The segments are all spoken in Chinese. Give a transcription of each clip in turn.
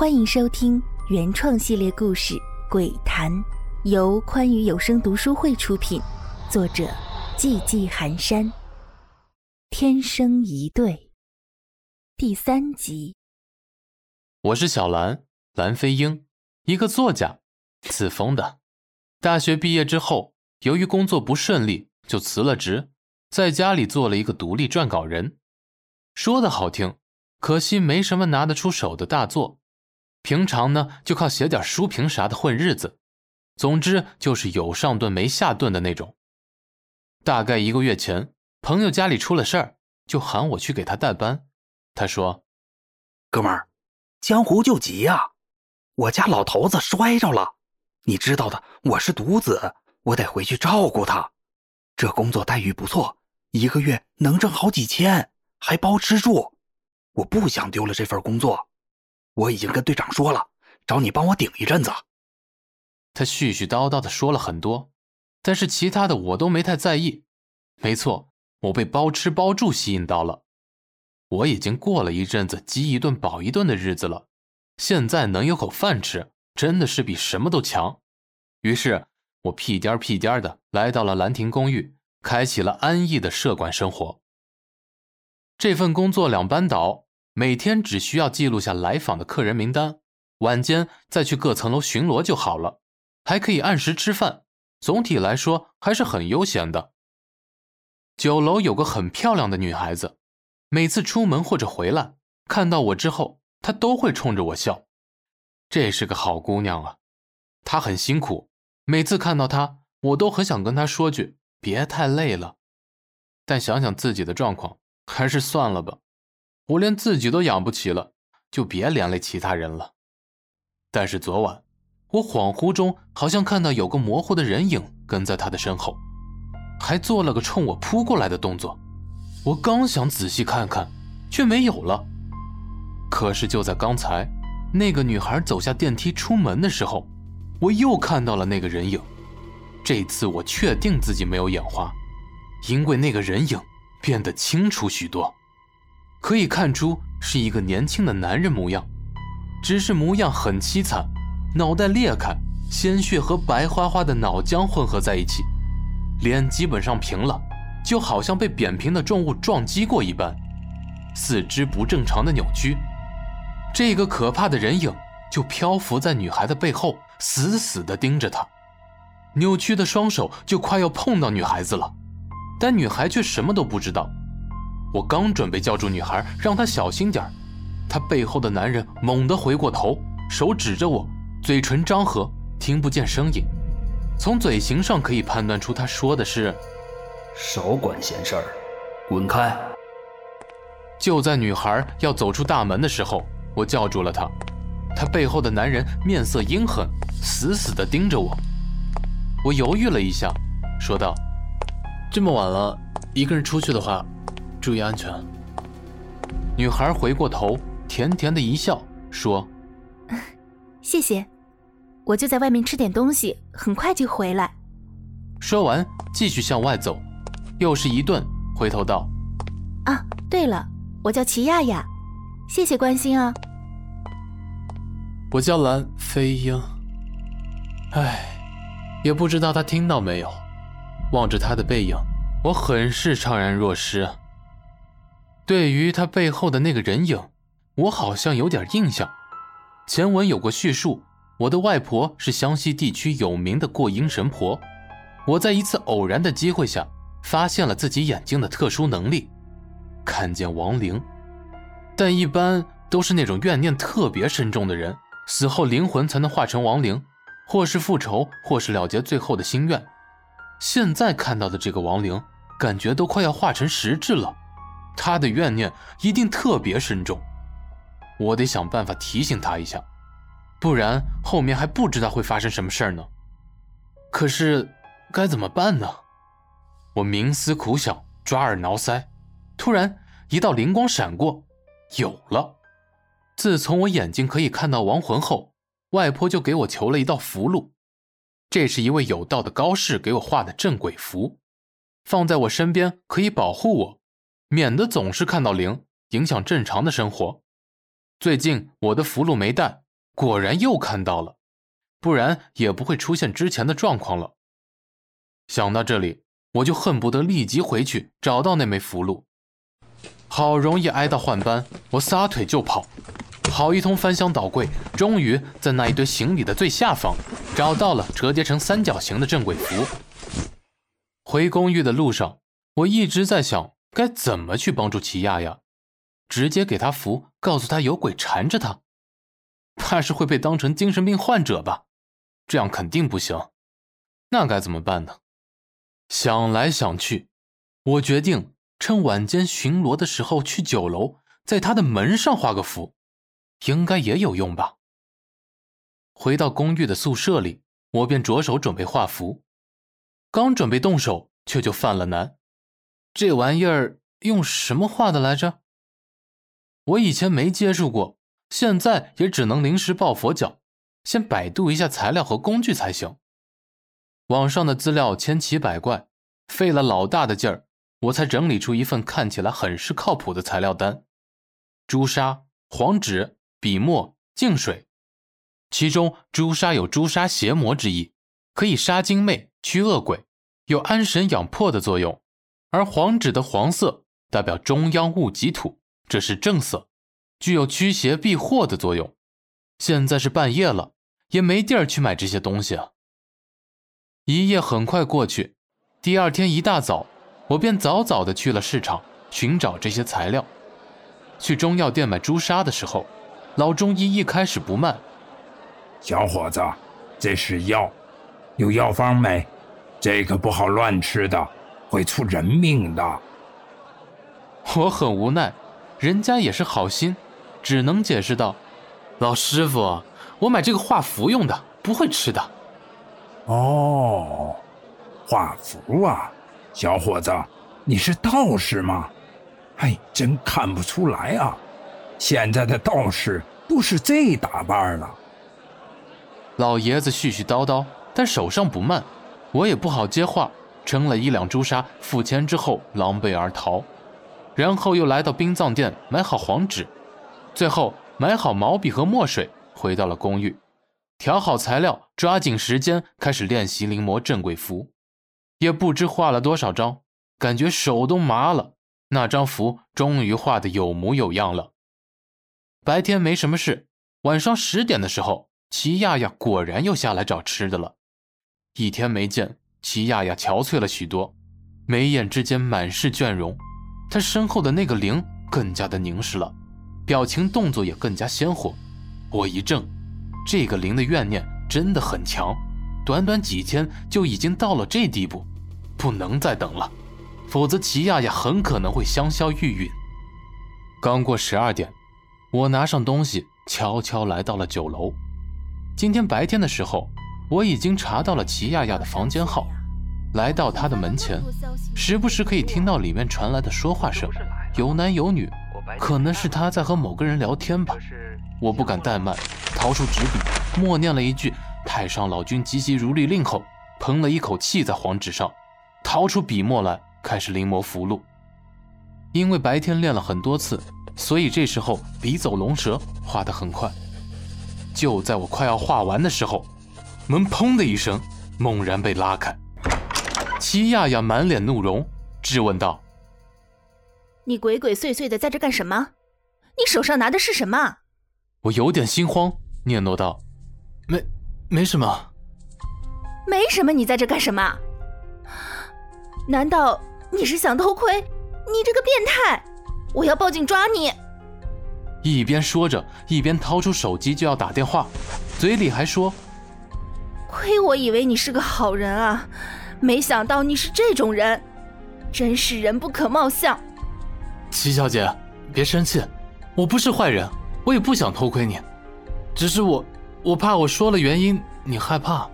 欢迎收听原创系列故事《鬼谈》，由宽裕有声读书会出品，作者寂寂寒山。天生一对，第三集。我是小兰，兰飞鹰，一个作家，自封的。大学毕业之后，由于工作不顺利，就辞了职，在家里做了一个独立撰稿人。说的好听，可惜没什么拿得出手的大作。平常呢，就靠写点书评啥的混日子。总之就是有上顿没下顿的那种。大概一个月前，朋友家里出了事儿，就喊我去给他代班。他说：“哥们儿，江湖救急呀！我家老头子摔着了，你知道的，我是独子，我得回去照顾他。这工作待遇不错，一个月能挣好几千。”还包吃住，我不想丢了这份工作。我已经跟队长说了，找你帮我顶一阵子。他絮絮叨叨的说了很多，但是其他的我都没太在意。没错，我被包吃包住吸引到了。我已经过了一阵子饥一顿饱一顿的日子了，现在能有口饭吃，真的是比什么都强。于是，我屁颠屁颠的来到了兰亭公寓，开启了安逸的社管生活。这份工作两班倒，每天只需要记录下来访的客人名单，晚间再去各层楼巡逻就好了，还可以按时吃饭。总体来说还是很悠闲的。九楼有个很漂亮的女孩子，每次出门或者回来，看到我之后，她都会冲着我笑。这是个好姑娘啊，她很辛苦，每次看到她，我都很想跟她说句别太累了，但想想自己的状况。还是算了吧，我连自己都养不起了，就别连累其他人了。但是昨晚，我恍惚中好像看到有个模糊的人影跟在他的身后，还做了个冲我扑过来的动作。我刚想仔细看看，却没有了。可是就在刚才，那个女孩走下电梯出门的时候，我又看到了那个人影。这次我确定自己没有眼花，因为那个人影。变得清楚许多，可以看出是一个年轻的男人模样，只是模样很凄惨，脑袋裂开，鲜血和白花花的脑浆混合在一起，脸基本上平了，就好像被扁平的重物撞击过一般，四肢不正常的扭曲，这个可怕的人影就漂浮在女孩的背后，死死地盯着她，扭曲的双手就快要碰到女孩子了。但女孩却什么都不知道。我刚准备叫住女孩，让她小心点她背后的男人猛地回过头，手指着我，嘴唇张合，听不见声音。从嘴型上可以判断出，他说的是：“少管闲事儿，滚开！”就在女孩要走出大门的时候，我叫住了她。她背后的男人面色阴狠，死死地盯着我。我犹豫了一下，说道。这么晚了，一个人出去的话，注意安全。女孩回过头，甜甜的一笑，说：“ 谢谢，我就在外面吃点东西，很快就回来。”说完，继续向外走，又是一顿，回头道：“啊，对了，我叫齐亚亚，谢谢关心啊。”我叫蓝飞鹰。唉，也不知道他听到没有。望着他的背影，我很是怅然若失。对于他背后的那个人影，我好像有点印象。前文有过叙述，我的外婆是湘西地区有名的过阴神婆。我在一次偶然的机会下，发现了自己眼睛的特殊能力，看见亡灵。但一般都是那种怨念特别深重的人，死后灵魂才能化成亡灵，或是复仇，或是了结最后的心愿。现在看到的这个亡灵，感觉都快要化成实质了，他的怨念一定特别深重，我得想办法提醒他一下，不然后面还不知道会发生什么事儿呢。可是该怎么办呢？我冥思苦想，抓耳挠腮，突然一道灵光闪过，有了。自从我眼睛可以看到亡魂后，外婆就给我求了一道符箓。这是一位有道的高士给我画的镇鬼符，放在我身边可以保护我，免得总是看到零，影响正常的生活。最近我的符箓没带，果然又看到了，不然也不会出现之前的状况了。想到这里，我就恨不得立即回去找到那枚符箓。好容易挨到换班，我撒腿就跑，好一通翻箱倒柜，终于在那一堆行李的最下方找到了折叠成三角形的镇鬼符。回公寓的路上，我一直在想该怎么去帮助齐亚亚，直接给他符，告诉他有鬼缠着他，怕是会被当成精神病患者吧？这样肯定不行。那该怎么办呢？想来想去，我决定。趁晚间巡逻的时候去酒楼，在他的门上画个符，应该也有用吧。回到公寓的宿舍里，我便着手准备画符。刚准备动手，却就犯了难。这玩意儿用什么画的来着？我以前没接触过，现在也只能临时抱佛脚，先百度一下材料和工具才行。网上的资料千奇百怪，费了老大的劲儿。我才整理出一份看起来很是靠谱的材料单：朱砂、黄纸、笔墨、净水。其中朱砂有朱砂邪魔之意，可以杀精魅、驱恶鬼，有安神养魄的作用；而黄纸的黄色代表中央戊己土，这是正色，具有驱邪避祸的作用。现在是半夜了，也没地儿去买这些东西啊。一夜很快过去，第二天一大早。我便早早的去了市场寻找这些材料。去中药店买朱砂的时候，老中医一开始不慢：“小伙子，这是药，有药方没？这可不好乱吃的，会出人命的。”我很无奈，人家也是好心，只能解释道：“老师傅，我买这个画符用的，不会吃的。”哦，画符啊。小伙子，你是道士吗？哎，真看不出来啊！现在的道士都是这打扮了。老爷子絮絮叨叨，但手上不慢，我也不好接话，称了一两朱砂，付钱之后狼狈而逃，然后又来到殡葬店买好黄纸，最后买好毛笔和墨水，回到了公寓，调好材料，抓紧时间开始练习临摹镇鬼符。也不知画了多少张，感觉手都麻了。那张符终于画的有模有样了。白天没什么事，晚上十点的时候，齐亚亚果然又下来找吃的了。一天没见，齐亚亚憔悴了许多，眉眼之间满是倦容。她身后的那个灵更加的凝实了，表情动作也更加鲜活。我一怔，这个灵的怨念真的很强，短短几天就已经到了这地步。不能再等了，否则齐亚亚很可能会香消玉殒。刚过十二点，我拿上东西，悄悄来到了酒楼。今天白天的时候，我已经查到了齐亚亚的房间号，来到她的门前，时不时可以听到里面传来的说话声，有男有女，可能是她在和某个人聊天吧。我不敢怠慢，掏出纸笔，默念了一句“太上老君急急如律令”后，喷了一口气在黄纸上。掏出笔墨来，开始临摹符箓。因为白天练了很多次，所以这时候笔走龙蛇，画得很快。就在我快要画完的时候，门砰的一声，猛然被拉开。齐亚亚满脸怒容，质问道：“你鬼鬼祟祟的在这干什么？你手上拿的是什么？”我有点心慌，念叨道：“没，没什么。”“没什么？你在这干什么？”难道你是想偷窥？你这个变态！我要报警抓你！一边说着，一边掏出手机就要打电话，嘴里还说：“亏我以为你是个好人啊，没想到你是这种人，真是人不可貌相。”齐小姐，别生气，我不是坏人，我也不想偷窥你，只是我，我怕我说了原因你害怕。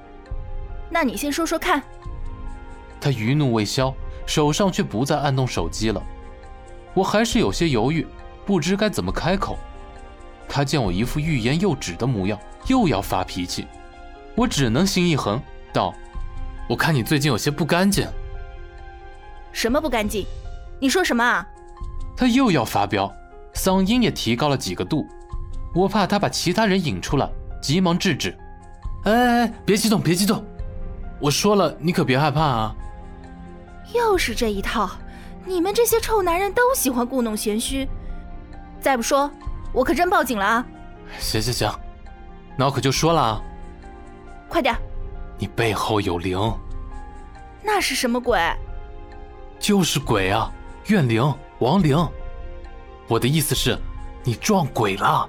那你先说说看。他余怒未消，手上却不再按动手机了。我还是有些犹豫，不知该怎么开口。他见我一副欲言又止的模样，又要发脾气，我只能心一横，道：“我看你最近有些不干净。”“什么不干净？你说什么啊？”他又要发飙，嗓音也提高了几个度。我怕他把其他人引出来，急忙制止：“哎哎哎，别激动，别激动！我说了，你可别害怕啊！”又是这一套，你们这些臭男人都喜欢故弄玄虚。再不说，我可真报警了啊！行行行，那我可就说了啊！快点！你背后有灵。那是什么鬼？就是鬼啊，怨灵、亡灵。我的意思是，你撞鬼了。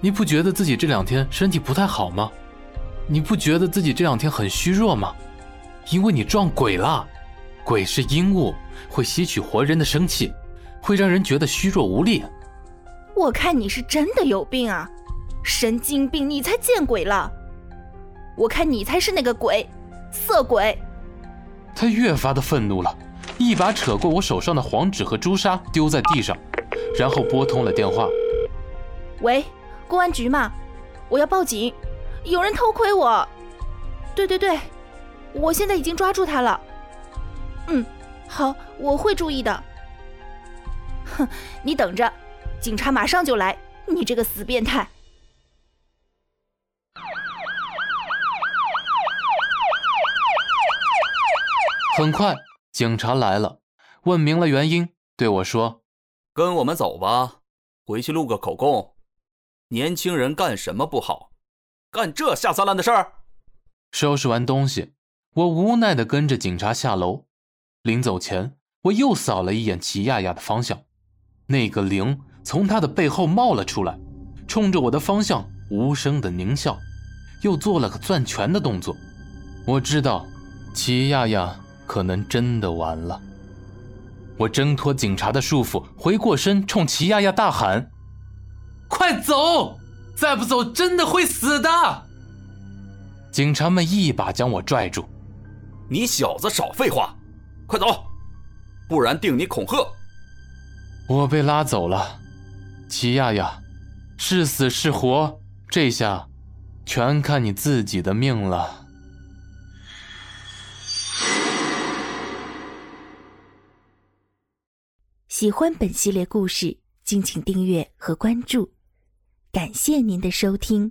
你不觉得自己这两天身体不太好吗？你不觉得自己这两天很虚弱吗？因为你撞鬼了。鬼是阴物，会吸取活人的生气，会让人觉得虚弱无力。我看你是真的有病啊，神经病！你才见鬼了！我看你才是那个鬼，色鬼！他越发的愤怒了，一把扯过我手上的黄纸和朱砂，丢在地上，然后拨通了电话。喂，公安局吗？我要报警，有人偷窥我。对对对，我现在已经抓住他了。嗯，好，我会注意的。哼，你等着，警察马上就来！你这个死变态！很快，警察来了，问明了原因，对我说：“跟我们走吧，回去录个口供。年轻人干什么不好？干这下三滥的事儿？”收拾完东西，我无奈的跟着警察下楼。临走前，我又扫了一眼齐亚亚的方向，那个灵从他的背后冒了出来，冲着我的方向无声的狞笑，又做了个攥拳的动作。我知道，齐亚亚。可能真的完了。我挣脱警察的束缚，回过身，冲齐亚亚大喊：“快走！再不走，真的会死的！”警察们一把将我拽住：“你小子少废话，快走，不然定你恐吓！”我被拉走了。齐亚亚，是死是活，这下全看你自己的命了。喜欢本系列故事，敬请订阅和关注，感谢您的收听。